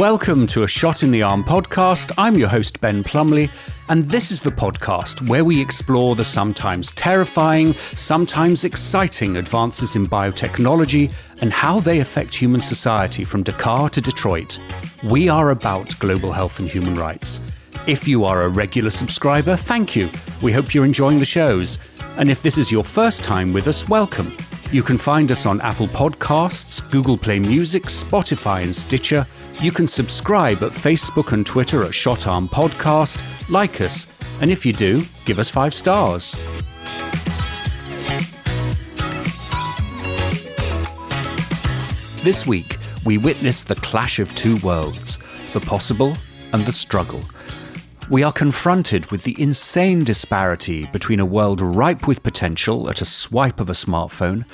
Welcome to a Shot in the Arm podcast. I'm your host, Ben Plumley, and this is the podcast where we explore the sometimes terrifying, sometimes exciting advances in biotechnology and how they affect human society from Dakar to Detroit. We are about global health and human rights. If you are a regular subscriber, thank you. We hope you're enjoying the shows. And if this is your first time with us, welcome. You can find us on Apple Podcasts, Google Play Music, Spotify, and Stitcher. You can subscribe at Facebook and Twitter at Shotarm Podcast, like us, and if you do, give us five stars. This week, we witness the clash of two worlds the possible and the struggle. We are confronted with the insane disparity between a world ripe with potential at a swipe of a smartphone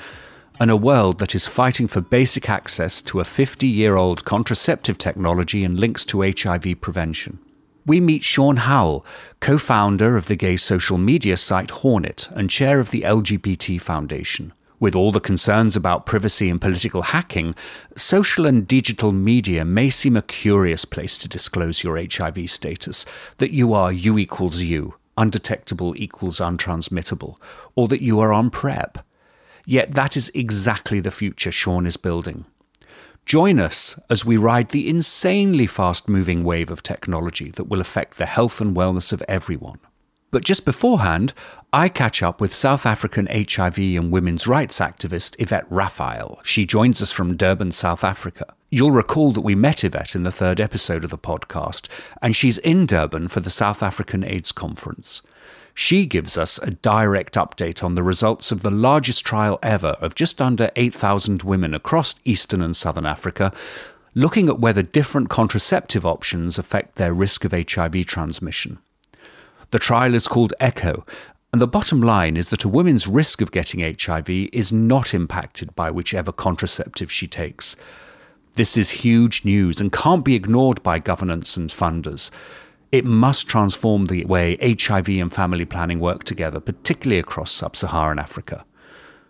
and a world that is fighting for basic access to a 50 year old contraceptive technology and links to HIV prevention. We meet Sean Howell, co founder of the gay social media site Hornet and chair of the LGBT Foundation. With all the concerns about privacy and political hacking, social and digital media may seem a curious place to disclose your HIV status, that you are U equals U, undetectable equals untransmittable, or that you are on PrEP. Yet that is exactly the future Sean is building. Join us as we ride the insanely fast moving wave of technology that will affect the health and wellness of everyone. But just beforehand, I catch up with South African HIV and women's rights activist Yvette Raphael. She joins us from Durban, South Africa. You'll recall that we met Yvette in the third episode of the podcast, and she's in Durban for the South African AIDS Conference. She gives us a direct update on the results of the largest trial ever of just under 8,000 women across Eastern and Southern Africa, looking at whether different contraceptive options affect their risk of HIV transmission. The trial is called ECHO, and the bottom line is that a woman's risk of getting HIV is not impacted by whichever contraceptive she takes. This is huge news and can't be ignored by governance and funders. It must transform the way HIV and family planning work together, particularly across sub Saharan Africa.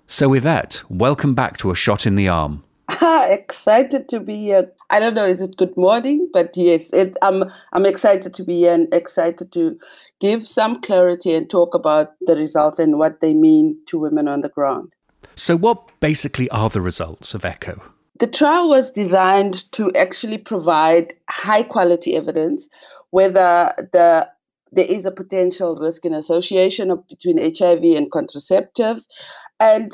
So, Yvette, welcome back to A Shot in the Arm. excited to be here. I don't know, is it good morning? But yes, it, I'm, I'm excited to be here and excited to give some clarity and talk about the results and what they mean to women on the ground. So, what basically are the results of ECHO? The trial was designed to actually provide high quality evidence whether the there is a potential risk in association of, between HIV and contraceptives, and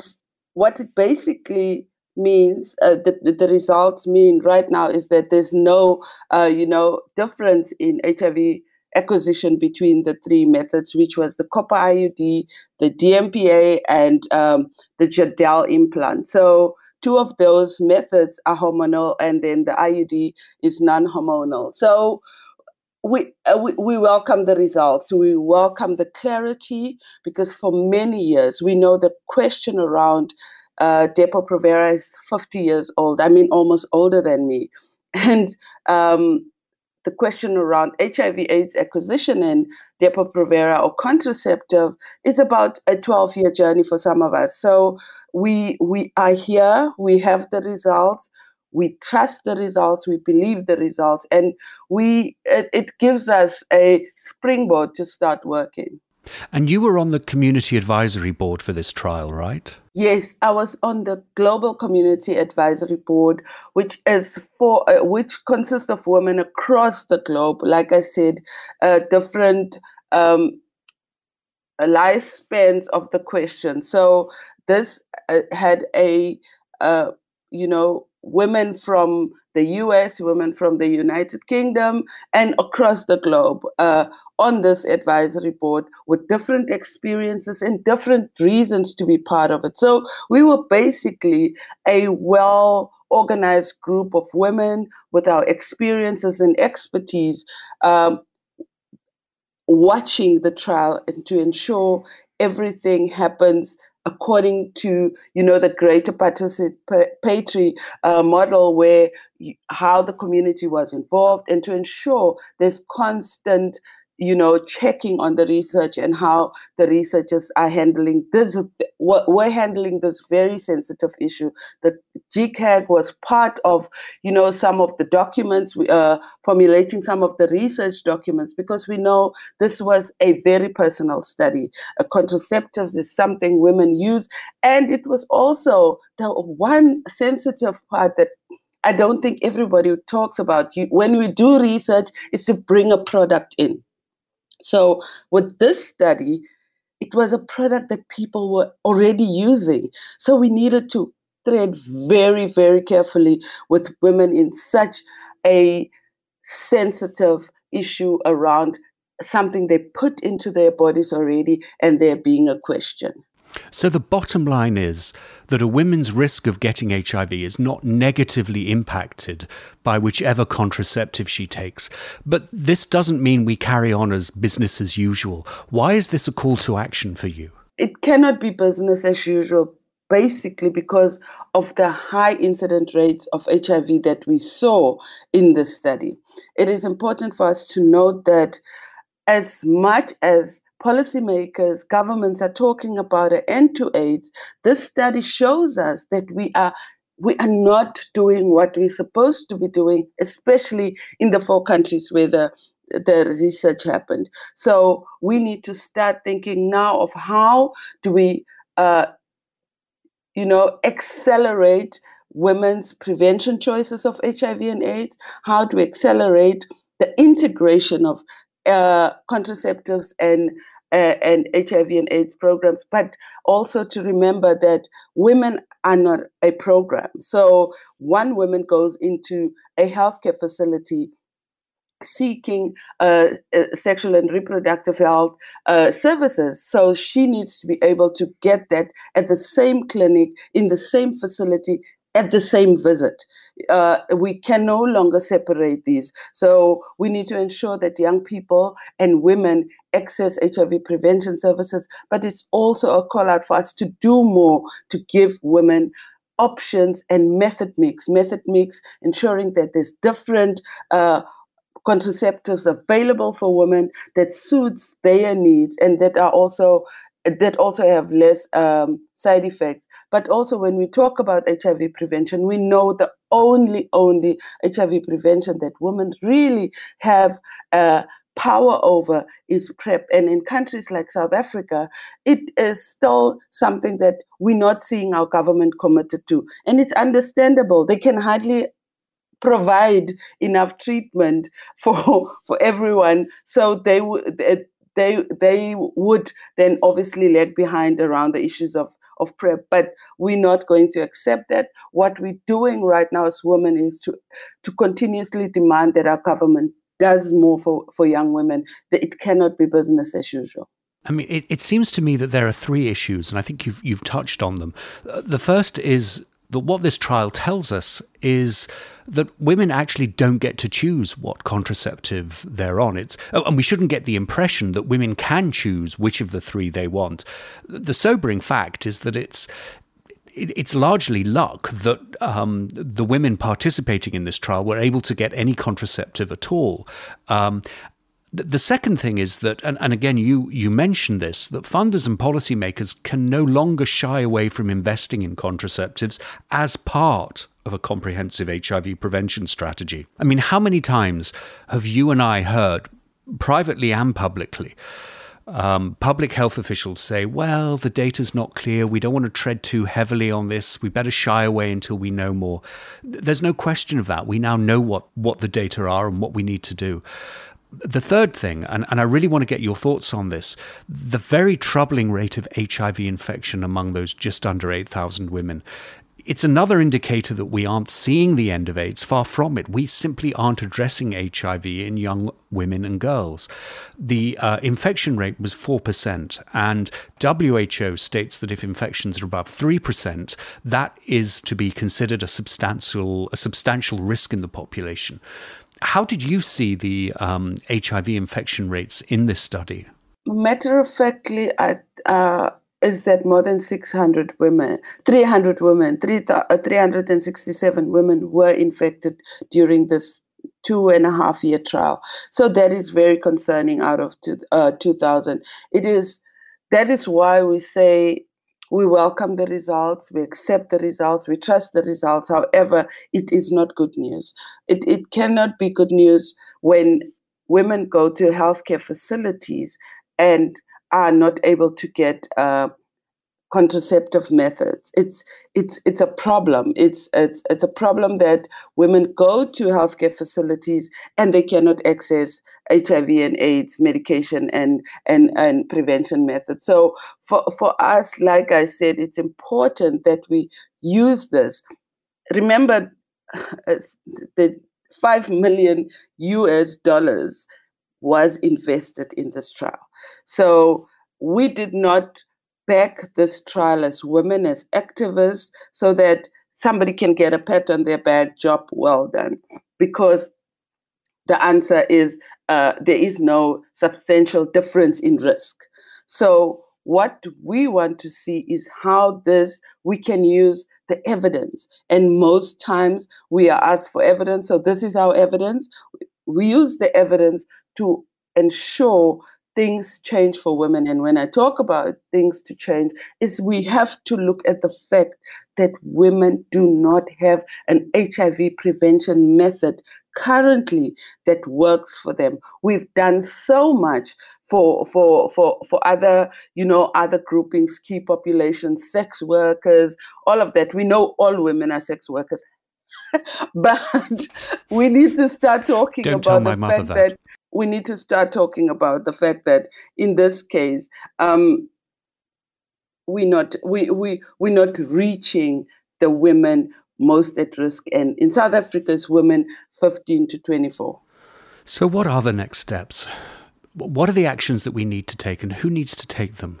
what it basically means uh, the, the results mean right now is that there's no uh, you know difference in HIV acquisition between the three methods, which was the copper IUD, the DMPA, and um, the Jadelle implant. So two of those methods are hormonal, and then the IUD is non-hormonal. So we, uh, we, we welcome the results. We welcome the clarity because for many years we know the question around uh, Depo-Provera is 50 years old. I mean, almost older than me. And um, the question around HIV/AIDS acquisition and Depo-Provera or contraceptive is about a 12-year journey for some of us. So we we are here. We have the results we trust the results, we believe the results, and we it, it gives us a springboard to start working. And you were on the community advisory board for this trial, right? Yes, I was on the global community advisory board, which is for uh, which consists of women across the globe. Like I said, uh, different um, lifespans of the question. So this uh, had a uh, you know women from the US, women from the United Kingdom, and across the globe uh, on this advisory board with different experiences and different reasons to be part of it. So we were basically a well organized group of women with our experiences and expertise. Um, watching the trial and to ensure everything happens according to you know the greater participatory uh, model where you, how the community was involved and to ensure there's constant you know, checking on the research and how the researchers are handling this. We're handling this very sensitive issue. The GCAG was part of, you know, some of the documents, we uh, formulating some of the research documents, because we know this was a very personal study. A contraceptives is something women use, and it was also the one sensitive part that I don't think everybody talks about. You, when we do research, is to bring a product in so with this study, it was a product that people were already using. So we needed to tread very, very carefully with women in such a sensitive issue around something they put into their bodies already and there being a question. So the bottom line is that a woman's risk of getting HIV is not negatively impacted by whichever contraceptive she takes. But this doesn't mean we carry on as business as usual. Why is this a call to action for you? It cannot be business as usual basically because of the high incident rates of HIV that we saw in the study. It is important for us to note that as much as policymakers, governments are talking about an end to AIDS, this study shows us that we are we are not doing what we're supposed to be doing, especially in the four countries where the the research happened. So we need to start thinking now of how do we, uh, you know, accelerate women's prevention choices of HIV and AIDS? How do we accelerate the integration of uh, contraceptives and and HIV and AIDS programs, but also to remember that women are not a program. So one woman goes into a healthcare facility seeking uh, uh, sexual and reproductive health uh, services. So she needs to be able to get that at the same clinic, in the same facility, at the same visit. Uh, we can no longer separate these. So we need to ensure that young people and women access HIV prevention services, but it's also a call out for us to do more to give women options and method mix. Method mix, ensuring that there's different uh, contraceptives available for women that suits their needs and that are also that also have less um, side effects. But also, when we talk about HIV prevention, we know the only, only HIV prevention that women really have uh, power over is PrEP. And in countries like South Africa, it is still something that we're not seeing our government committed to. And it's understandable. They can hardly provide enough treatment for for everyone so they would they they would then obviously lag behind around the issues of of PrEP. but we're not going to accept that. What we're doing right now as women is to to continuously demand that our government does more for, for young women. That it cannot be business as usual. I mean, it, it seems to me that there are three issues, and I think you've you've touched on them. Uh, the first is that what this trial tells us is that women actually don't get to choose what contraceptive they're on. It's oh, and we shouldn't get the impression that women can choose which of the three they want. The sobering fact is that it's it's largely luck that um, the women participating in this trial were able to get any contraceptive at all. Um, the second thing is that, and, and, again, you, you mentioned this, that funders and policymakers can no longer shy away from investing in contraceptives as part of a comprehensive HIV prevention strategy. I mean, how many times have you and I heard, privately and publicly, um, public health officials say, well, the data's not clear. We don't want to tread too heavily on this. We better shy away until we know more. There's no question of that. We now know what, what the data are and what we need to do the third thing, and, and I really want to get your thoughts on this the very troubling rate of HIV infection among those just under 8,000 women. It's another indicator that we aren't seeing the end of AIDS. Far from it. We simply aren't addressing HIV in young women and girls. The uh, infection rate was 4%, and WHO states that if infections are above 3%, that is to be considered a substantial, a substantial risk in the population. How did you see the um, HIV infection rates in this study? Matter of factly, I, uh, is that more than 600 women, 300 women, 3, uh, 367 women were infected during this two and a half year trial. So that is very concerning out of two, uh, 2000. It is, that is why we say we welcome the results, we accept the results, we trust the results. However, it is not good news. It, it cannot be good news when women go to healthcare facilities and are not able to get uh, contraceptive methods. It's it's it's a problem. It's it's it's a problem that women go to healthcare facilities and they cannot access HIV and AIDS medication and and and prevention methods. So for for us, like I said, it's important that we use this. Remember, the five million US dollars was invested in this trial. So we did not back this trial as women, as activists, so that somebody can get a pat on their back, job well done. Because the answer is uh, there is no substantial difference in risk. So, what we want to see is how this we can use the evidence. And most times we are asked for evidence. So, this is our evidence. We use the evidence to ensure things change for women. And when I talk about things to change, is we have to look at the fact that women do not have an HIV prevention method currently that works for them. We've done so much for for for for other you know other groupings, key populations, sex workers, all of that. We know all women are sex workers. but we need to start talking Don't about the fact that. that we need to start talking about the fact that in this case, um, we not we we we're not reaching the women most at risk, and in South Africa's women 15 to 24. So, what are the next steps? What are the actions that we need to take, and who needs to take them?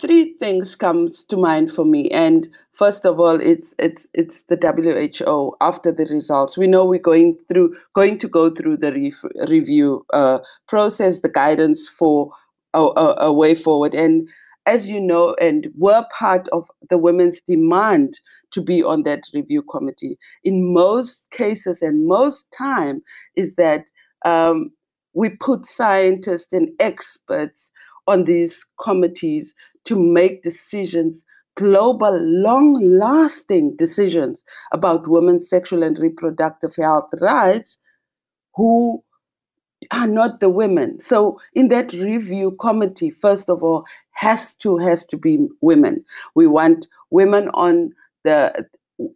Three things comes to mind for me. And first of all it's it's it's the WHO after the results. We know we're going through going to go through the re- review uh, process the guidance for a, a, a, way forward. And as you know and were part of the women's demand to be on that review committee in most cases and most time is that um, we put scientists and experts on these committees to make decisions, global, long lasting decisions about women's sexual and reproductive health rights, who are not the women. So in that review committee, first of all, has to has to be women. We want women on the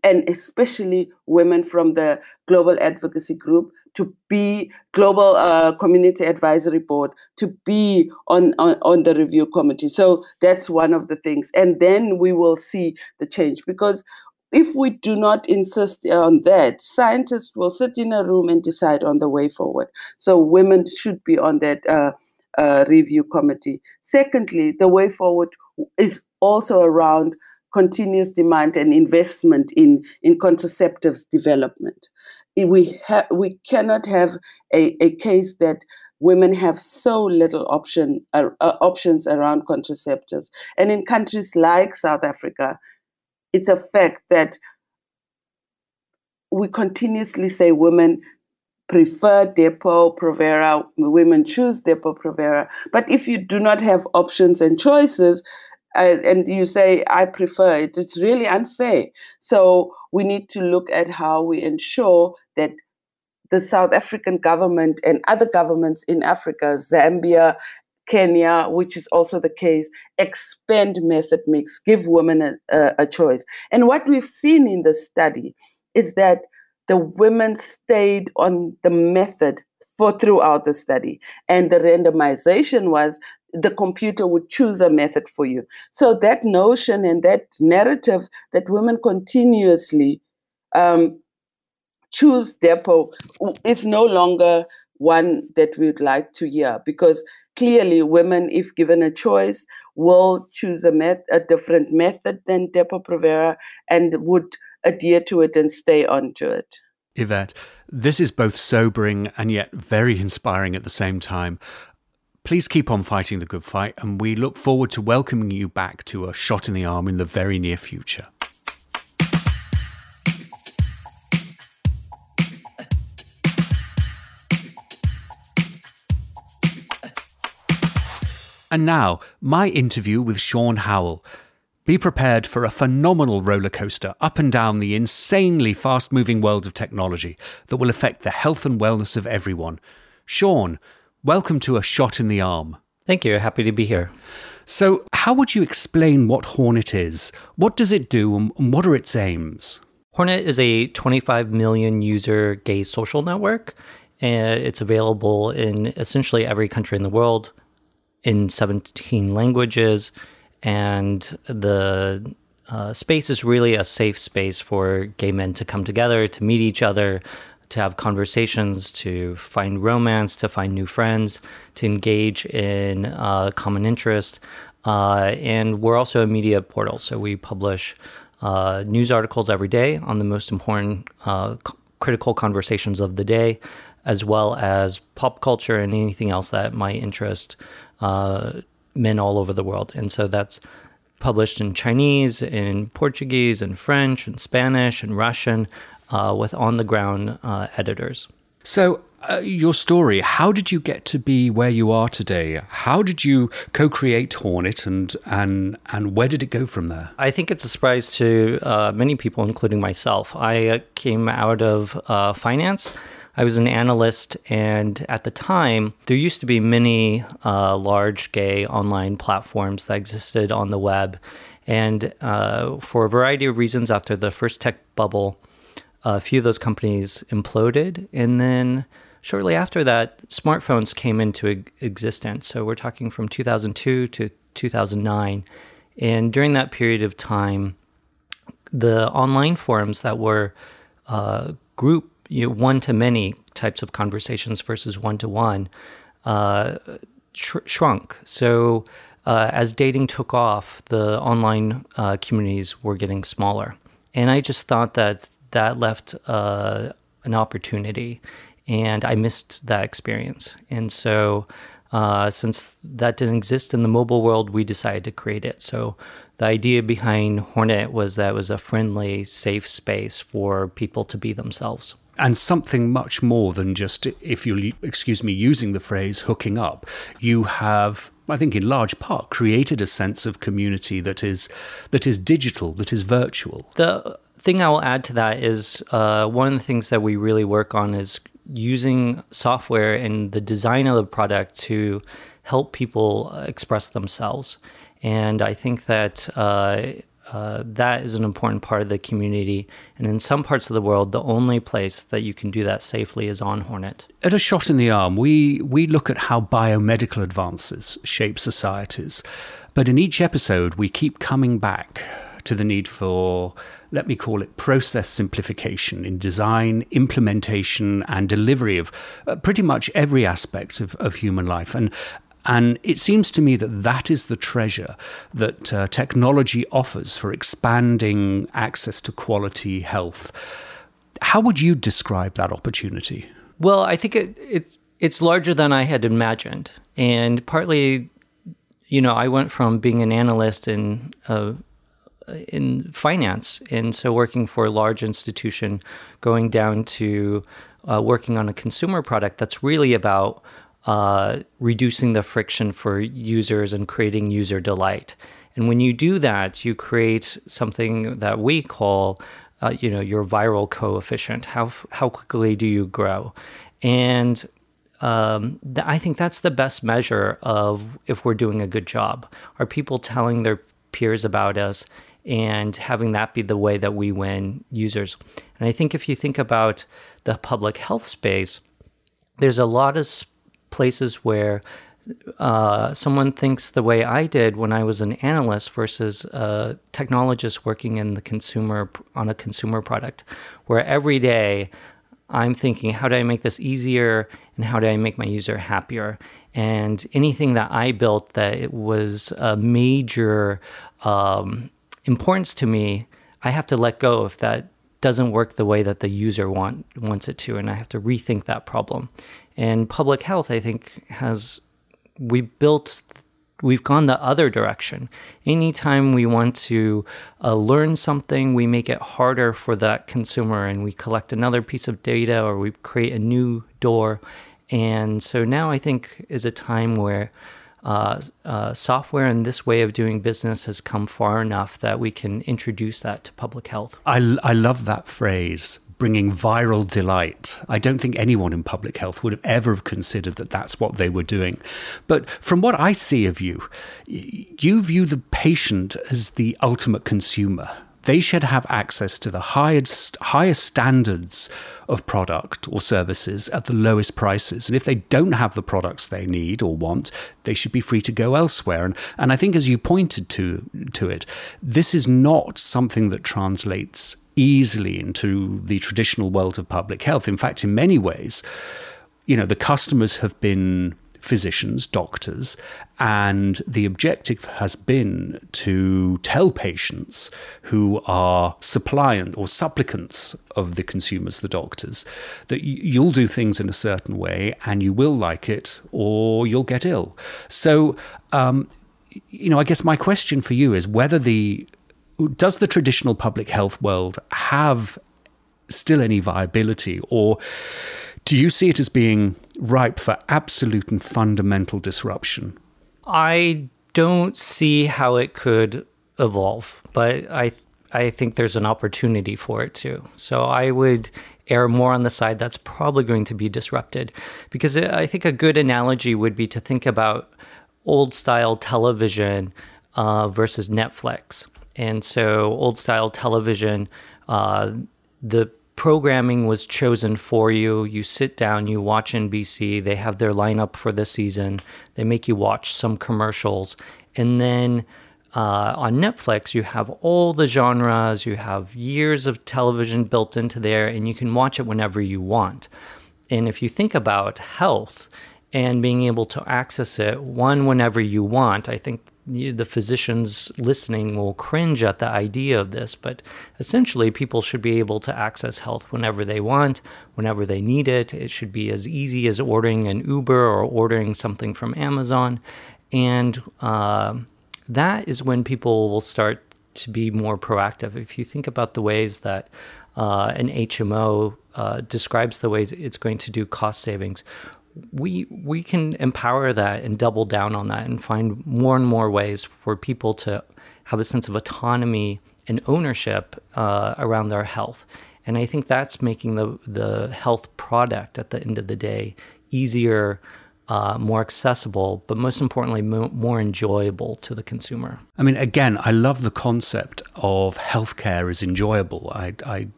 and especially women from the global advocacy group to be global uh, community advisory board to be on, on on the review committee. So that's one of the things. And then we will see the change because if we do not insist on that scientists will sit in a room and decide on the way forward. So women should be on that uh, uh, review committee. Secondly the way forward is also around continuous demand and investment in, in contraceptives development. We, ha- we cannot have a, a case that women have so little option uh, uh, options around contraceptives. And in countries like South Africa, it's a fact that we continuously say women prefer Depo Provera, women choose Depo Provera. But if you do not have options and choices, and, you say I prefer it, it's really unfair. So we need to look at how we ensure that the South African government and other governments in Africa, Zambia, Kenya, which is also the case, expand method mix, give women a, a, a choice. And what we've seen in the study is that the women stayed on the method for throughout the study. And the randomization was the computer would choose a method for you. So that notion and that narrative that women continuously um, choose Depo is no longer one that we'd like to hear because clearly women, if given a choice, will choose a, met- a different method than Depo Provera and would adhere to it and stay on to it. Yvette, this is both sobering and yet very inspiring at the same time. Please keep on fighting the good fight, and we look forward to welcoming you back to a shot in the arm in the very near future. And now, my interview with Sean Howell. Be prepared for a phenomenal roller coaster up and down the insanely fast moving world of technology that will affect the health and wellness of everyone. Sean, welcome to A Shot in the Arm. Thank you. Happy to be here. So, how would you explain what Hornet is? What does it do and what are its aims? Hornet is a 25 million user gay social network, and it's available in essentially every country in the world in 17 languages. And the uh, space is really a safe space for gay men to come together, to meet each other, to have conversations, to find romance, to find new friends, to engage in uh, common interest. Uh, and we're also a media portal, so we publish uh, news articles every day on the most important uh, c- critical conversations of the day, as well as pop culture and anything else that might interest uh, men all over the world. And so that's published in Chinese, in Portuguese, in French, in Spanish, in Russian, uh, with on the ground uh, editors. So, uh, your story, how did you get to be where you are today? How did you co create Hornet and, and, and where did it go from there? I think it's a surprise to uh, many people, including myself. I uh, came out of uh, finance. I was an analyst, and at the time, there used to be many uh, large gay online platforms that existed on the web. And uh, for a variety of reasons, after the first tech bubble, a few of those companies imploded. And then shortly after that, smartphones came into existence. So we're talking from 2002 to 2009. And during that period of time, the online forums that were uh, group you know, one to many types of conversations versus one to one shrunk. So uh, as dating took off, the online uh, communities were getting smaller, and I just thought that that left uh, an opportunity, and I missed that experience. And so, uh, since that didn't exist in the mobile world, we decided to create it. So, the idea behind Hornet was that it was a friendly, safe space for people to be themselves. And something much more than just, if you'll excuse me using the phrase hooking up, you have I think in large part created a sense of community that is that is digital, that is virtual. The thing I will add to that is uh, one of the things that we really work on is using software and the design of the product to help people express themselves. And I think that uh, uh, that is an important part of the community. And in some parts of the world, the only place that you can do that safely is on Hornet. At a shot in the arm, we, we look at how biomedical advances shape societies. But in each episode, we keep coming back to the need for, let me call it, process simplification in design, implementation, and delivery of uh, pretty much every aspect of, of human life. And and it seems to me that that is the treasure that uh, technology offers for expanding access to quality health. How would you describe that opportunity? Well, I think it, it's it's larger than I had imagined, and partly, you know, I went from being an analyst in uh, in finance, and so working for a large institution, going down to uh, working on a consumer product that's really about uh, reducing the friction for users and creating user delight. And when you do that, you create something that we call, uh, you know, your viral coefficient. How how quickly do you grow? And um, th- I think that's the best measure of if we're doing a good job. Are people telling their peers about us and having that be the way that we win users? And I think if you think about the public health space, there's a lot of places where uh, someone thinks the way I did when I was an analyst versus a technologist working in the consumer on a consumer product, where every day I'm thinking, how do I make this easier and how do I make my user happier? And anything that I built that it was a major um, importance to me, I have to let go if that doesn't work the way that the user want wants it to, and I have to rethink that problem. And public health, I think, has we built we've gone the other direction. Anytime we want to uh, learn something, we make it harder for that consumer and we collect another piece of data or we create a new door. And so now I think is a time where uh, uh, software and this way of doing business has come far enough that we can introduce that to public health. I, I love that phrase, bringing viral delight. I don't think anyone in public health would have ever have considered that that's what they were doing. But from what I see of you, you view the patient as the ultimate consumer they should have access to the highest highest standards of product or services at the lowest prices. And if they don't have the products they need or want, they should be free to go elsewhere. And and I think as you pointed to to it, this is not something that translates easily into the traditional world of public health. In fact, in many ways, you know, the customers have been physicians, doctors, and the objective has been to tell patients who are suppliant or supplicants of the consumers, the doctors, that you'll do things in a certain way and you will like it or you'll get ill. So, um, you know, I guess my question for you is whether the does the traditional public health world have still any viability or do you see it as being ripe for absolute and fundamental disruption? I don't see how it could evolve, but I I think there's an opportunity for it too. So I would err more on the side that's probably going to be disrupted because I think a good analogy would be to think about old style television uh, versus Netflix. And so, old style television, uh, the programming was chosen for you. You sit down, you watch NBC, they have their lineup for the season, they make you watch some commercials. And then uh, on Netflix, you have all the genres, you have years of television built into there, and you can watch it whenever you want. And if you think about health and being able to access it, one, whenever you want, I think the physicians listening will cringe at the idea of this, but essentially, people should be able to access health whenever they want, whenever they need it. It should be as easy as ordering an Uber or ordering something from Amazon. And uh, that is when people will start to be more proactive. If you think about the ways that uh, an HMO uh, describes the ways it's going to do cost savings, we we can empower that and double down on that and find more and more ways for people to have a sense of autonomy and ownership uh, around their health. And I think that's making the the health product at the end of the day easier, uh, more accessible, but most importantly, mo- more enjoyable to the consumer. I mean, again, I love the concept of healthcare is enjoyable. I, I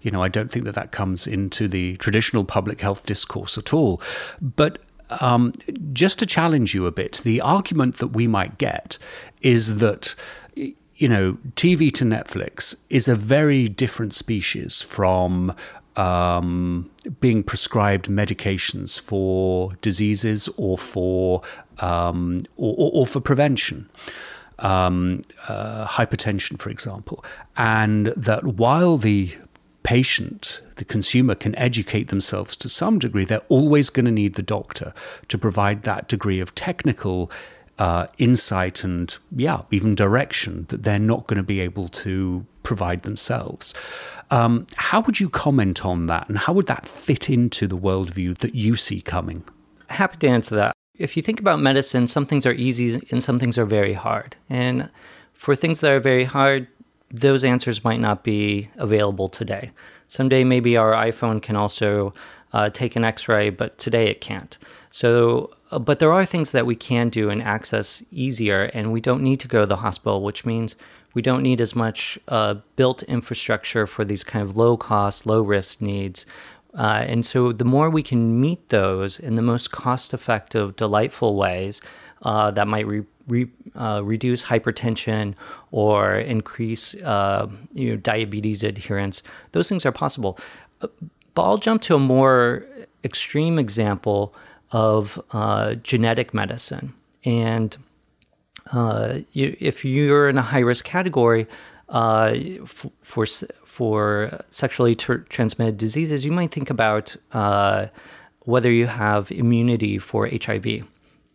you know, I don't think that that comes into the traditional public health discourse at all. But um, just to challenge you a bit, the argument that we might get is that you know, TV to Netflix is a very different species from um, being prescribed medications for diseases or for um, or, or, or, for prevention um, uh, hypertension, for example, and that while the patient, the consumer, can educate themselves to some degree, they're always going to need the doctor to provide that degree of technical uh, insight and, yeah, even direction that they're not going to be able to provide themselves. Um, how would you comment on that, and how would that fit into the worldview that you see coming? Happy to answer that if you think about medicine, some things are easy and some things are very hard. And for things that are very hard, those answers might not be available today. Someday, maybe our iPhone can also uh, take an x ray, but today it can't. So, uh, but there are things that we can do and access easier, and we don't need to go to the hospital, which means we don't need as much uh, built infrastructure for these kind of low cost, low risk needs. Uh, and so, the more we can meet those in the most cost effective, delightful ways uh, that might re- re- reduce hypertension or increase uh, you know, diabetes adherence, those things are possible. Uh, but I'll jump to a more extreme example of uh, genetic medicine. And you, if you're in a high risk category, uh, for for sexually ter- transmitted diseases, you might think about uh, whether you have immunity for HIV.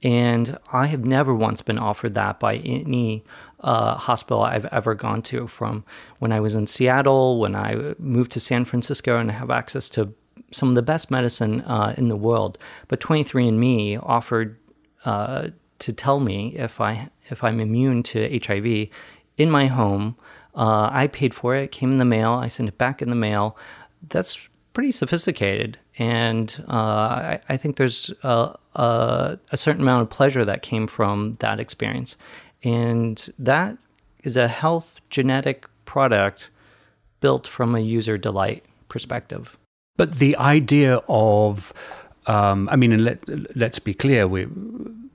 And I have never once been offered that by any uh, hospital I've ever gone to. From when I was in Seattle, when I moved to San Francisco, and have access to some of the best medicine uh, in the world. But 23andMe offered uh, to tell me if I if I'm immune to HIV in my home. Uh, I paid for it. It came in the mail. I sent it back in the mail. That's pretty sophisticated, and uh, I, I, think there's a, certain amount of pleasure that came from that experience, and that is a health genetic product built from a user delight perspective. But the idea of, um, I mean, and let, let's be clear, we,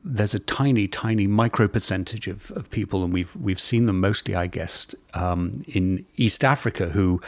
there's a tiny, tiny micro percentage of, of people, and we've we've seen them mostly, I guess, um, in East Africa, who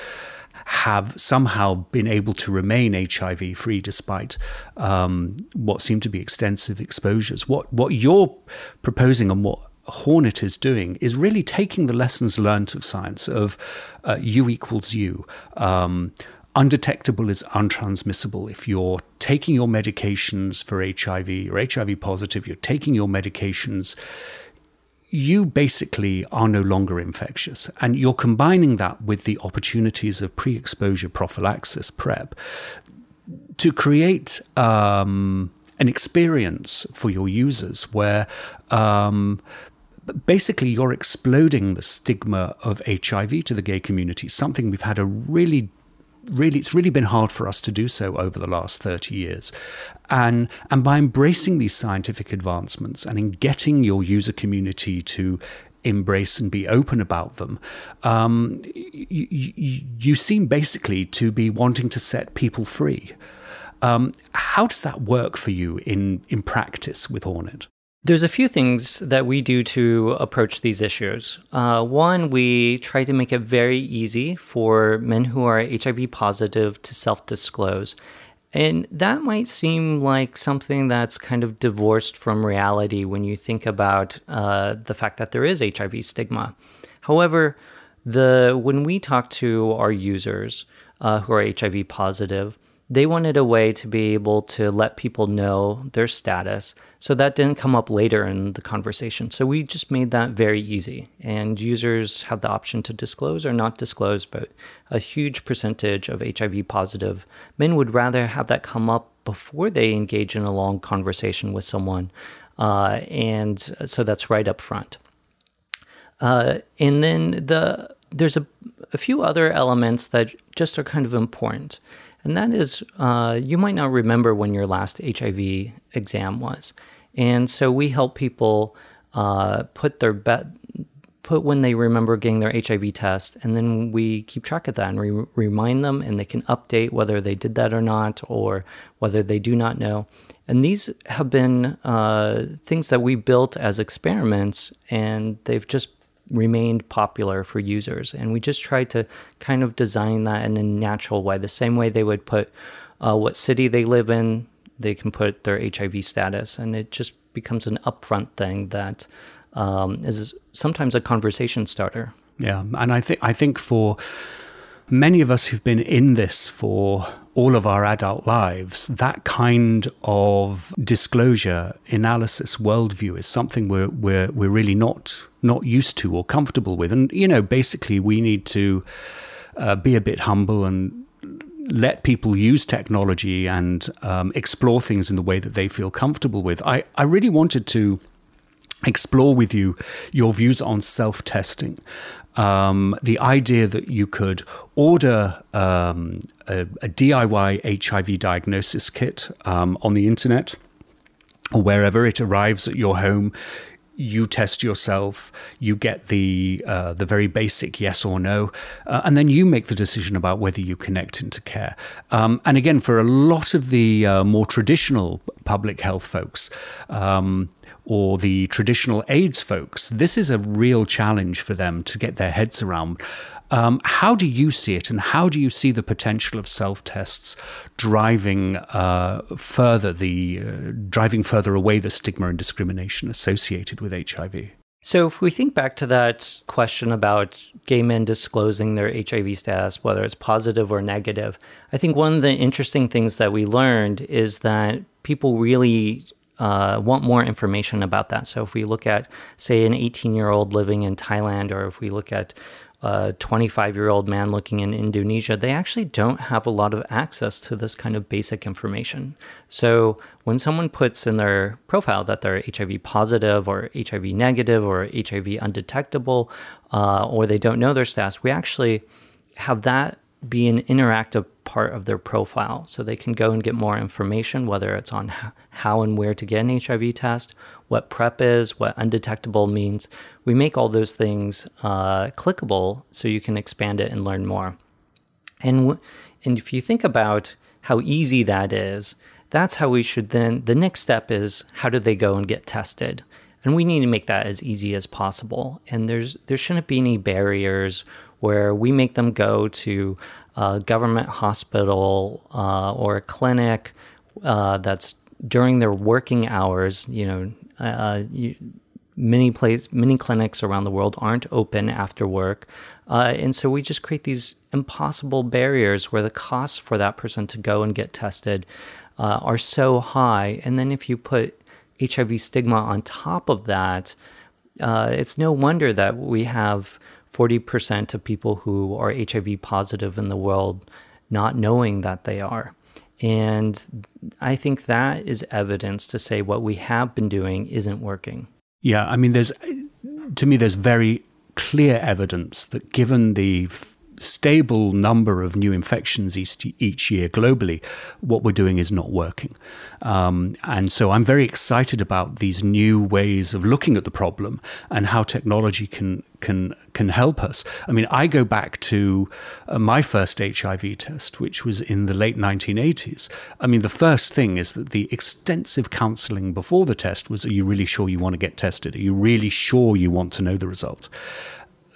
have somehow been able to remain HIV free despite um, what seem to be extensive exposures. What what you're proposing and what Hornet is doing is really taking the lessons learned of science of uh, U equals U. Um, undetectable is untransmissible. If you're taking your medications for HIV, you're HIV positive, you're taking your medications, you basically are no longer infectious. And you're combining that with the opportunities of pre exposure prophylaxis, PrEP, to create um, an experience for your users where um, basically you're exploding the stigma of HIV to the gay community, something we've had a really really it's really been hard for us to do so over the last 30 years. And and by embracing these scientific advancements and in getting your user community to embrace and be open about them um, you, you, you, seem basically to be wanting to set people free. Um, how does that work for you in in practice with hornet there's a few things that we do to approach these issues. Uh, one, we try to make it very easy for men who are HIV positive to self disclose. And that might seem like something that's kind of divorced from reality when you think about uh, the fact that there is HIV stigma. However, the when we talk to our users uh, who are HIV positive, they wanted a way to be able to let people know their status. So that didn't come up later in the conversation. So we just made that very easy. And users have the option to disclose or not disclose, but a huge percentage of HIV positive men would rather have that come up before they engage in a long conversation with someone. Uh, and so that's right up front. Uh, and then the there's a, a few other elements that just are kind of important and that is uh, you might not remember when your last HIV exam was. And so we help people uh, put their bet put when they remember getting their HIV test, and then we keep track of that and re- remind them, and they can update whether they did that or not, or whether they do not know. And these have been uh, things that we built as experiments, and they've just remained popular for users. And we just tried to kind of design that in a natural way, the same way they would put uh, what city they live in, they can put their HIV status, and it just becomes an upfront thing that um, is sometimes a conversation starter. Yeah, and I think I think for many of us who've been in this for all of our adult lives, that kind of disclosure, analysis, worldview is something we're we're we're really not not used to or comfortable with. And you know, basically, we need to uh, be a bit humble and let people use technology and um, explore things in the way that they feel comfortable with. I I really wanted to explore with you your views on self testing um, the idea that you could order um, a, a, DIY HIV diagnosis kit um, on the internet or wherever it arrives at your home. You test yourself. You get the uh, the very basic yes or no, uh, and then you make the decision about whether you connect into care. Um, and again, for a lot of the uh, more traditional public health folks, um, or the traditional AIDS folks, this is a real challenge for them to get their heads around. Um, how do you see it, and how do you see the potential of self tests driving uh, further the uh, driving further away the stigma and discrimination associated with HIV? So, if we think back to that question about gay men disclosing their HIV status, whether it's positive or negative, I think one of the interesting things that we learned is that people really uh, want more information about that. So if we look at, say, an 18 year old living in Thailand, or if we look at a 25 year old man looking in Indonesia, they actually don't have a lot of access to this kind of basic information. So when someone puts in their profile that they're HIV positive or HIV negative or HIV undetectable, uh, or they don't know their status, we actually have that be an interactive part of their profile so they can go and get more information, whether it's on how and where to get an HIV test, what PrEP is, what undetectable means. We make all those things uh, clickable so you can expand it and learn more. And, and if you think about how easy that is, that's how we should then, the next step is how do they go and get tested? And we need to make that as easy as possible. And there's there shouldn't be any barriers where we make them go to a government hospital uh, or a clinic uh, that's during their working hours. You know, uh, you, many place many clinics around the world aren't open after work, uh, and so we just create these impossible barriers where the costs for that person to go and get tested uh, are so high. And then if you put HIV stigma on top of that, uh, it's no wonder that we have 40% of people who are HIV positive in the world not knowing that they are. And I think that is evidence to say what we have been doing isn't working. Yeah, I mean, there's, to me, there's very clear evidence that given the stable number of new infections each, each year globally, what we're doing is not working. Um, and so I'm very excited about these new ways of looking at the problem and how technology can can can help us. I mean, I go back to uh, my first HIV test, which was in the late 1980s. I mean, the first thing is that the extensive counselling before the test was: Are you really sure you want to get tested? Are you really sure you want to know the result?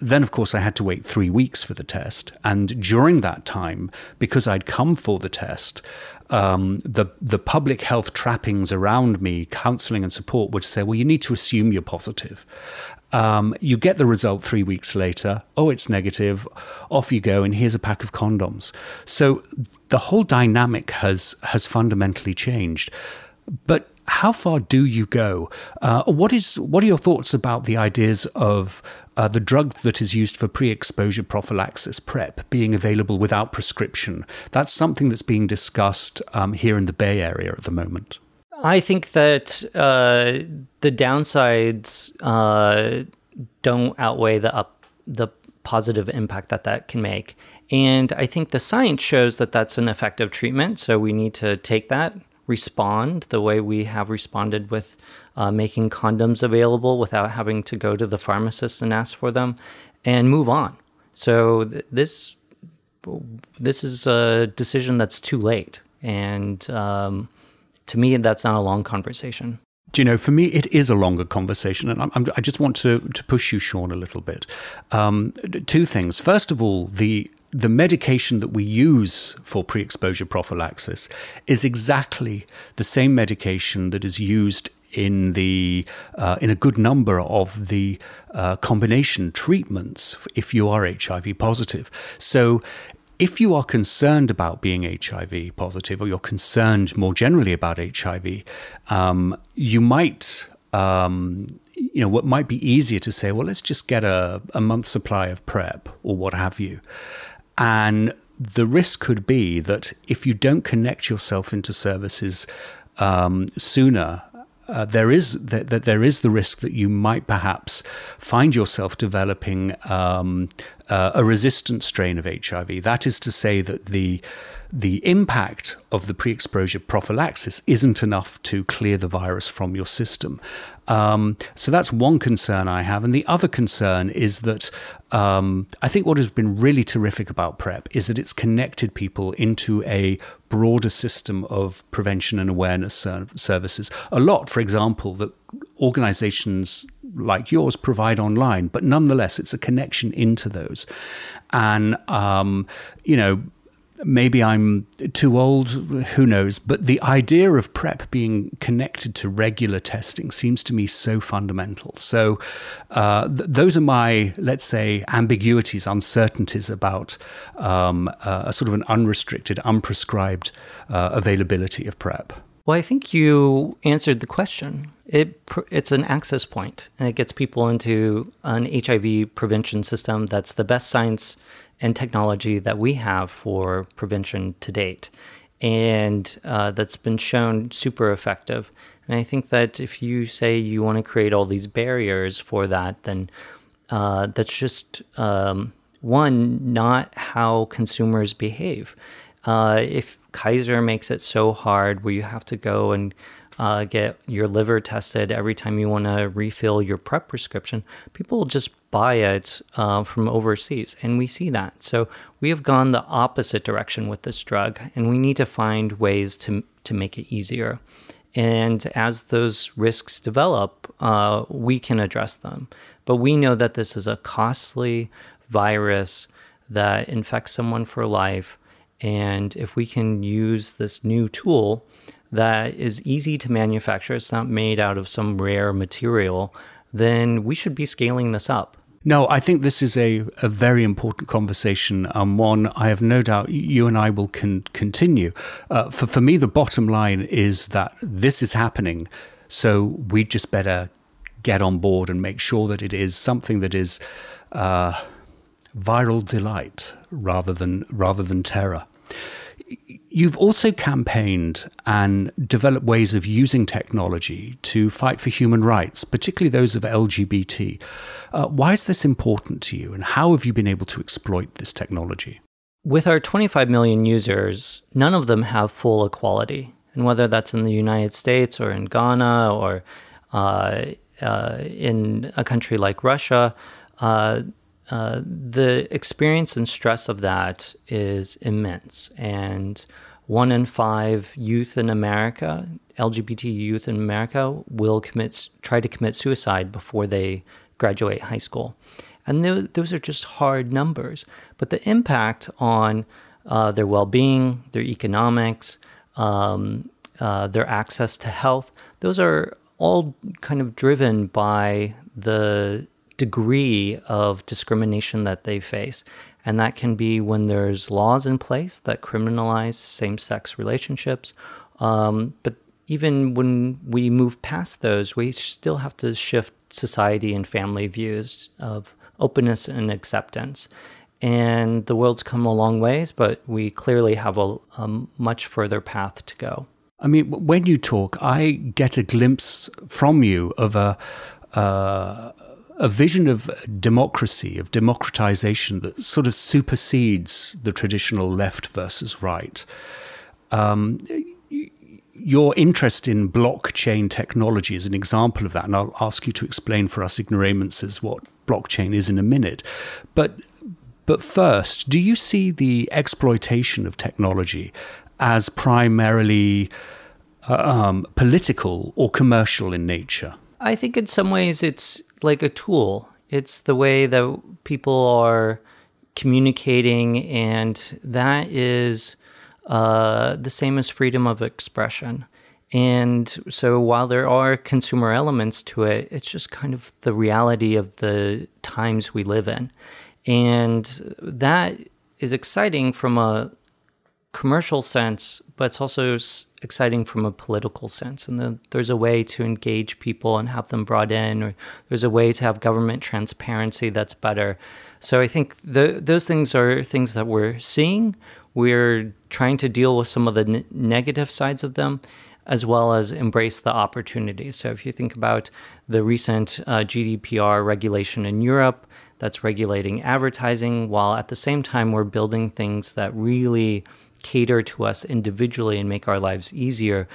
then, of course, I had to wait three weeks for the test. And during that time, because I'd come for the test, um, the the public health trappings around me, counselling and support, would say, "Well, you need to assume you're positive." Um, you get the result three weeks later. Oh, it's negative. Off you go, and here's a pack of condoms. So the whole dynamic has has fundamentally changed. But how far do you go? Uh, what is what are your thoughts about the ideas of uh, the drug that is used for pre-exposure prophylaxis (PrEP) being available without prescription? That's something that's being discussed um, here in the Bay Area at the moment. I think that uh, the downsides uh, don't outweigh the up the positive impact that that can make. And I think the science shows that that's an effective treatment. So we need to take that respond the way we have responded with uh, making condoms available without having to go to the pharmacist and ask for them and move on. So th- this this is a decision that's too late, and um, to me, that's not a long conversation. Do you know, for me, it is a longer conversation, and I'm, i just want to to push you, Sean, a little bit. Um, two things. First of all, the the medication that we use for pre exposure prophylaxis is exactly the same medication that is used in the uh, in a good number of the uh, combination treatments if you are HIV positive. So if you are concerned about being HIV positive, or you're concerned more generally about HIV, um, you might. Um, you know, what might be easier to say, well, let's just get a, a month's supply of PrEP or what have you. And the risk could be that if you don't connect yourself into services um, sooner, uh, there is that, that there is the risk that you might perhaps find yourself developing um, uh, a resistant strain of HIV. That is to say that the the impact of the pre-exposure prophylaxis isn't enough to clear the virus from your system. Um, so that's one concern I have. And the other concern is that um, I think what has been really terrific about PrEP is that it's connected people into a broader system of prevention and awareness services. A lot, for example, that organizations like yours provide online, but nonetheless, it's a connection into those. And, um, you know, maybe I'm too old, who knows? But the idea of PrEP being connected to regular testing seems to me so fundamental. So, uh, th- those are my, let's say, ambiguities, uncertainties about um, uh, a sort of an unrestricted, unprescribed uh, availability of PrEP. Well, I think you answered the question. It it's an access point, and it gets people into an HIV prevention system that's the best science and technology that we have for prevention to date, and uh, that's been shown super effective. And I think that if you say you want to create all these barriers for that, then uh, that's just um, one, not how consumers behave. Uh, if Kaiser makes it so hard where you have to go and uh, get your liver tested every time you want to refill your PrEP prescription, people just buy it uh, from overseas. And we see that. So we have gone the opposite direction with this drug, and we need to find ways to, to make it easier. And as those risks develop, uh, we can address them. But we know that this is a costly virus that infects someone for life and if we can use this new tool that is easy to manufacture, it's not made out of some rare material, then we should be scaling this up. No, I think this is a, a very important conversation, um, one I have no doubt you and I will con- continue. Uh, for, for me, the bottom line is that this is happening, so we just better get on board and make sure that it is something that is uh, viral delight rather than rather than terror. You've also campaigned and developed ways of using technology to fight for human rights, particularly those of LGBT. Uh, why is this important to you, and how have you been able to exploit this technology? With our 25 million users, none of them have full equality. And whether that's in the United States or in Ghana or uh, uh, in a country like Russia, uh, the experience and stress of that is immense. And one in five youth in America, LGBT youth in America, will commit try to commit suicide before they graduate high school. And th- those are just hard numbers. But the impact on uh, their well being, their economics, um, uh, their access to health, those are all kind of driven by the degree of discrimination that they face. And that can be when there's laws in place that criminalize same sex relationships. Um, but even when we move past those, we still have to shift society and family views of openness and acceptance. And the world's come a long ways, but we clearly have a, a much further path to go. I mean, when you talk, I get a glimpse from you of a. Uh, a vision of democracy, of democratization that sort of supersedes the traditional left versus right. Um, your interest in blockchain technology is an example of that, and I'll ask you to explain for us ignoramuses what blockchain is in a minute. But but first, do you see the exploitation of technology as primarily uh, um, political or commercial in nature? I think in some ways it's like a tool. It's the way that people are communicating, and that is uh, the same as freedom of expression. And so while there are consumer elements to it, it's just kind of the reality of the times we live in. And that is exciting from a commercial sense, but it's also exciting from a political sense. And the, there's a way to engage people and have them brought in, or there's a way to have government transparency that's better. So I think the, those things are things that we're seeing. We're trying to deal with some of the n- negative sides of them, as well as embrace the opportunities. So if you think about the recent uh, GDPR regulation in Europe, that's regulating advertising, while at the same time we're building things that really cater to us individually and make our lives easier,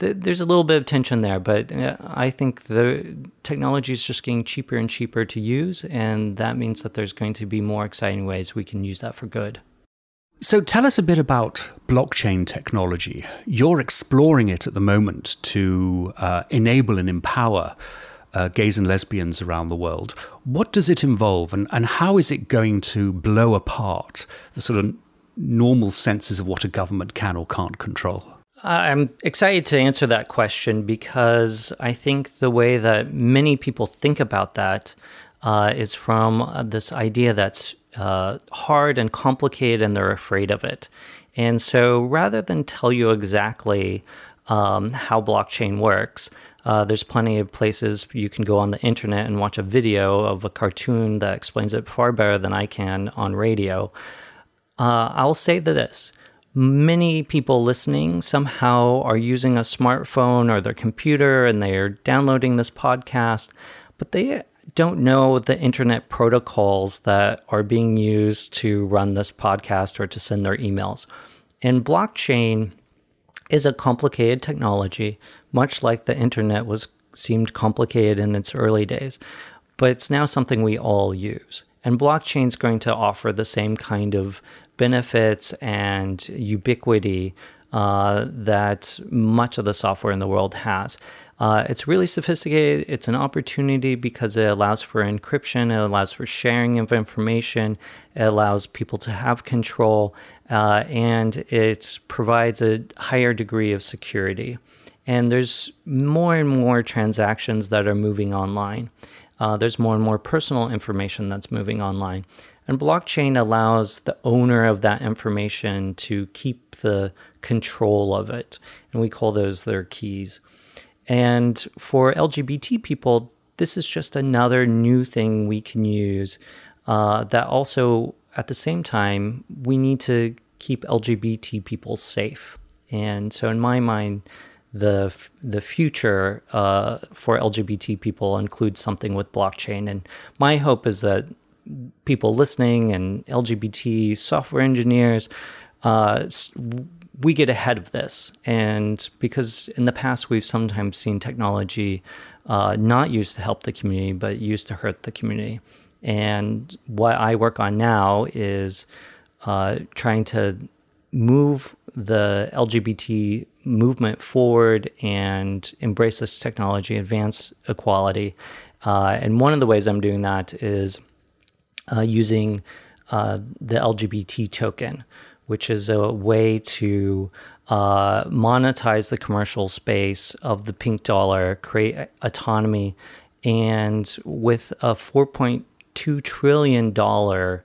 there's a little bit of tension there, but uh, I think the technology is just getting cheaper and cheaper to use, and that means that there's going to be more exciting ways we can use that for good. So, tell us a bit about blockchain technology. You're exploring it at the moment to uh, enable and empower uh, gays and lesbians around the world. What does it involve, and, and how is it going to blow apart the sort of normal senses of what a government can or can't control? I'm excited to answer that question because I think the way that many people think about that uh, is from uh, this idea that's uh, hard and complicated and they're afraid of it. And so rather than tell you exactly um, how blockchain works, uh, there's plenty of places you can go on the internet and watch a video of a cartoon that explains it far better than I can on radio. Uh, I'll say this many people listening somehow are using a smartphone or their computer and they're downloading this podcast, but they don't know the internet protocols that are being used to run this podcast or to send their emails. And blockchain is a complicated technology, much like the internet was seemed complicated in its early days, but it's now something we all use. And blockchain is going to offer the same kind of benefits and ubiquity uh, that much of the software in the world has. Uh, it's really sophisticated. It's an opportunity because it allows for encryption, it allows for sharing of information, it allows people to have control, uh, and it provides a higher degree of security. And there's more and more transactions that are moving online. Uh, there's more and more personal information that's moving online. And blockchain allows the owner of that information to keep the control of it. And we call those their keys. And for LGBT people, this is just another new thing we can use uh, that also, at the same time, we need to keep LGBT people safe. And so, in my mind, the the future uh, for LGBT people includes something with blockchain. And my hope is that people listening and LGBT software engineers uh, we get ahead of this. And because in the past, we've sometimes seen technology uh, not used to help the community, but used to hurt the community. And what I work on now is uh, trying to move the LGBT movement forward and embrace this technology, advance equality. Uh, and one of the ways I'm doing that is uh, using uh, the LGBT token which is a way to uh, monetize the commercial space of the pink dollar, create autonomy, and with a 4.2 trillion dollar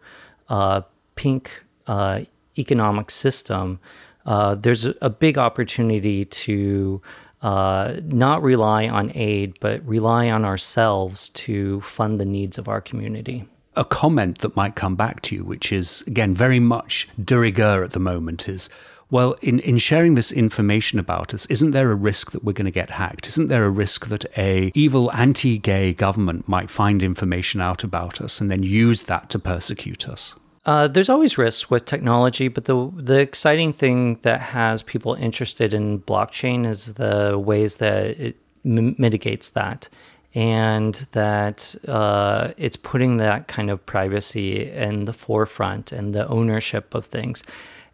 uh, pink uh, economic system, uh, there's a, a, big opportunity to uh, not rely on aid, but rely on ourselves to fund the needs of our community a comment that might come back to you, which is, again, very much de rigueur at the moment, is well, in, in sharing this information about us, isn't there a risk that we're going to get hacked? Isn't there a risk that a evil anti-gay government might find information out about us and then use that to persecute us? Uh, there's always risks with technology, but the the exciting thing that has people interested in blockchain is the ways that it m- mitigates that and that uh, it's putting that kind of privacy in the forefront and the ownership of things.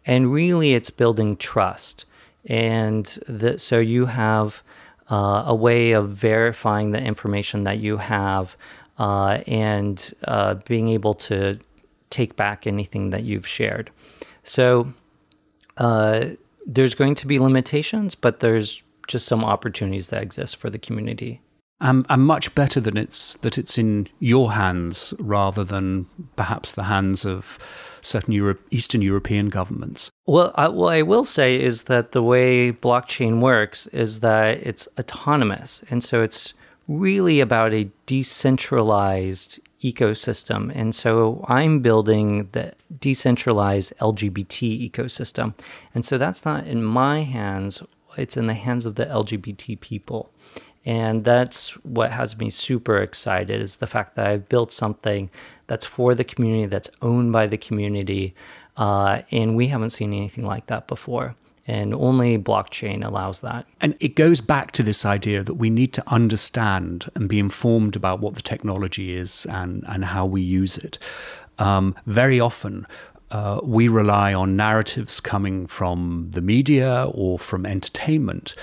And really, it's building trust. And so you have uh, a way of verifying the information that you have uh, and uh, being able to take back anything that you've shared. So uh, there's going to be limitations, but there's just some opportunities that exist for the community and, and much better than it's that it's in your hands rather than perhaps the hands of certain Europe, Eastern European governments. Well, I, what I will say is that the way blockchain works is that it's autonomous, and so it's really about a decentralized ecosystem. And so I'm building the decentralized LGBT ecosystem. And so that's not in my hands, it's in the hands of the LGBT people. And that's what has me super excited is the fact that I've built something that's for the community, that's owned by the community. Uh, and we haven't seen anything like that before. And only blockchain allows that. And it goes back to this idea that we need to understand and be informed about what the technology is and, and how we use it. Um, very often, uh, we rely on narratives coming from the media or from entertainment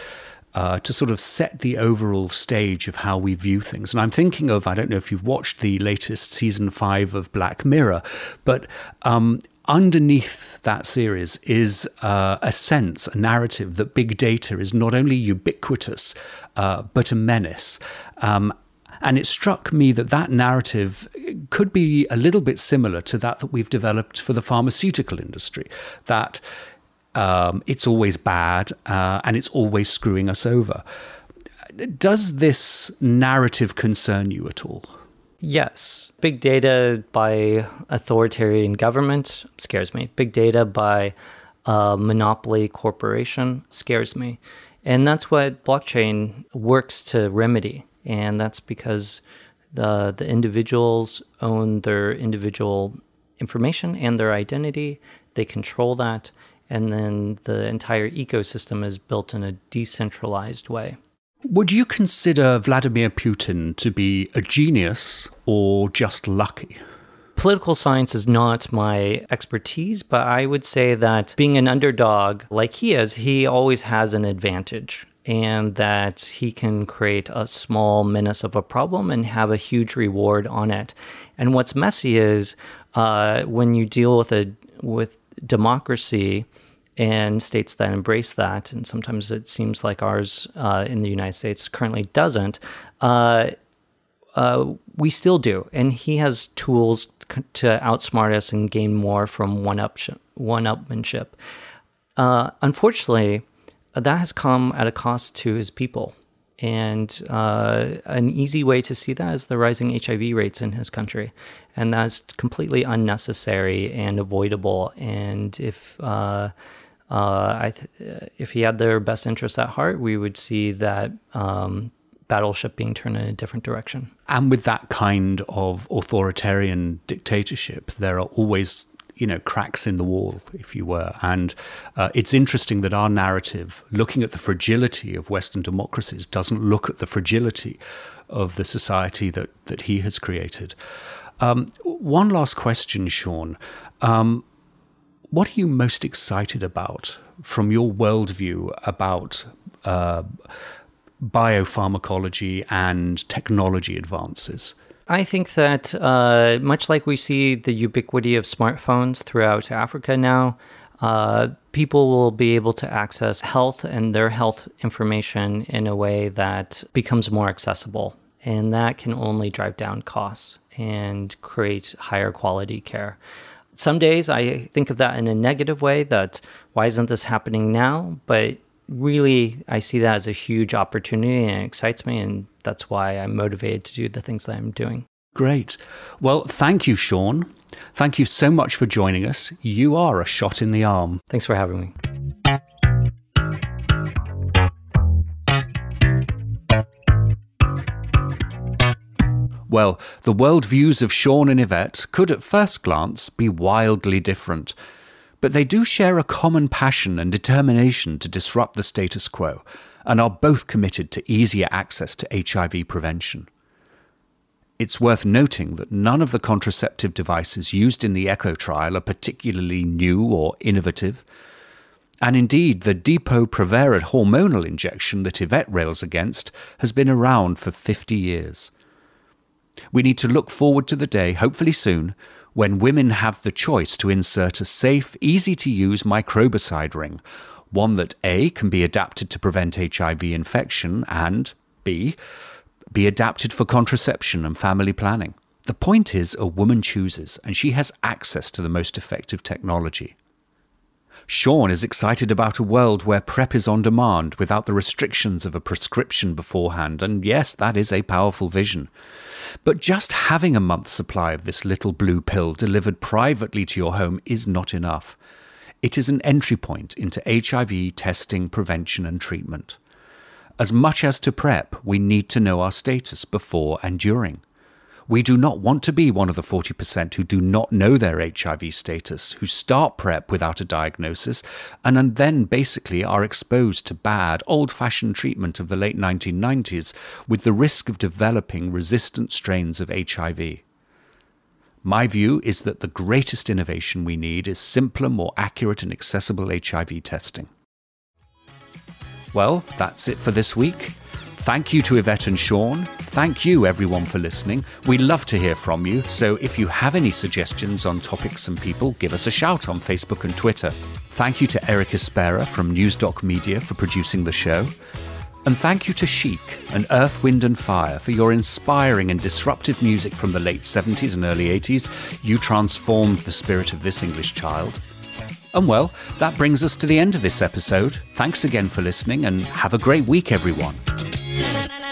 uh, to sort of set the overall stage of how we view things. And I'm thinking of, I don't know if you've watched the latest season five of Black Mirror, but um, underneath that series is uh, a sense, a narrative that big data is not only ubiquitous, uh, but a menace. Um, and it struck me that that narrative could be a little bit similar to that that we've developed for the pharmaceutical industry. That um, it's always bad, uh, and it's always screwing us over. Does this narrative concern you at all? Yes. Big data by authoritarian government scares me. Big data by monopoly corporation scares me. And that's what blockchain works to remedy. And that's because the, the individuals own their individual information and their identity. They control that. And then the entire ecosystem is built in a decentralized way. Would you consider Vladimir Putin to be a genius or just lucky? Political science is not my expertise, but I would say that being an underdog like he is, he always has an advantage and that he can create a small menace of a problem and have a huge reward on it. And what's messy is uh, when you deal with a with democracy and states that embrace that, and sometimes it seems like ours uh, in the United States currently doesn't. Uh, uh, we still do, and he has tools to outsmart us and gain more from one up one upmanship. Uh, unfortunately, that has come at a cost to his people. And uh, an easy way to see that is the rising HIV rates in his country. And that's completely unnecessary and avoidable. And if uh, uh, th- if he had their best interests at heart, we would see that um, battleship being turned in a different direction. And with that kind of authoritarian dictatorship, there are always you know cracks in the wall, if you were. And uh, it's interesting that our narrative, looking at the fragility of Western democracies, doesn't look at the fragility of the society that that he has created. Um, one last question, Sean. Um, what are you most excited about from your worldview about uh, biopharmacology and technology advances? I think that uh, much like we see the ubiquity of smartphones throughout Africa now, uh, people will be able to access health and their health information in a way that becomes more accessible. And that can only drive down costs and create higher quality care some days I think of that in a negative way that why isn't this happening now? But really, I see that as a huge opportunity and it excites me. And that's why I'm motivated to do the things that I'm doing. Great. Well, thank you, Sean. Thank you so much for joining us. You are a shot in the arm. Thanks for having me. Well, the worldviews of Sean and Yvette could at first glance be wildly different, but they do share a common passion and determination to disrupt the status quo and are both committed to easier access to HIV prevention. It's worth noting that none of the contraceptive devices used in the ECHO trial are particularly new or innovative. And indeed, the Depo-Provera hormonal injection that Yvette rails against has been around for 50 years. We need to look forward to the day, hopefully soon, when women have the choice to insert a safe, easy to use microbicide ring, one that A can be adapted to prevent HIV infection and B be adapted for contraception and family planning. The point is, a woman chooses, and she has access to the most effective technology. Sean is excited about a world where PrEP is on demand without the restrictions of a prescription beforehand, and yes, that is a powerful vision. But just having a month's supply of this little blue pill delivered privately to your home is not enough. It is an entry point into HIV testing, prevention, and treatment. As much as to PrEP, we need to know our status before and during. We do not want to be one of the 40% who do not know their HIV status, who start PrEP without a diagnosis, and then basically are exposed to bad, old fashioned treatment of the late 1990s with the risk of developing resistant strains of HIV. My view is that the greatest innovation we need is simpler, more accurate, and accessible HIV testing. Well, that's it for this week. Thank you to Yvette and Sean. Thank you, everyone, for listening. We love to hear from you, so if you have any suggestions on topics and people, give us a shout on Facebook and Twitter. Thank you to Eric Espera from Newsdoc Media for producing the show. And thank you to Chic and Earth, Wind and Fire for your inspiring and disruptive music from the late 70s and early 80s. You transformed the spirit of this English child. And well, that brings us to the end of this episode. Thanks again for listening and have a great week, everyone na na na na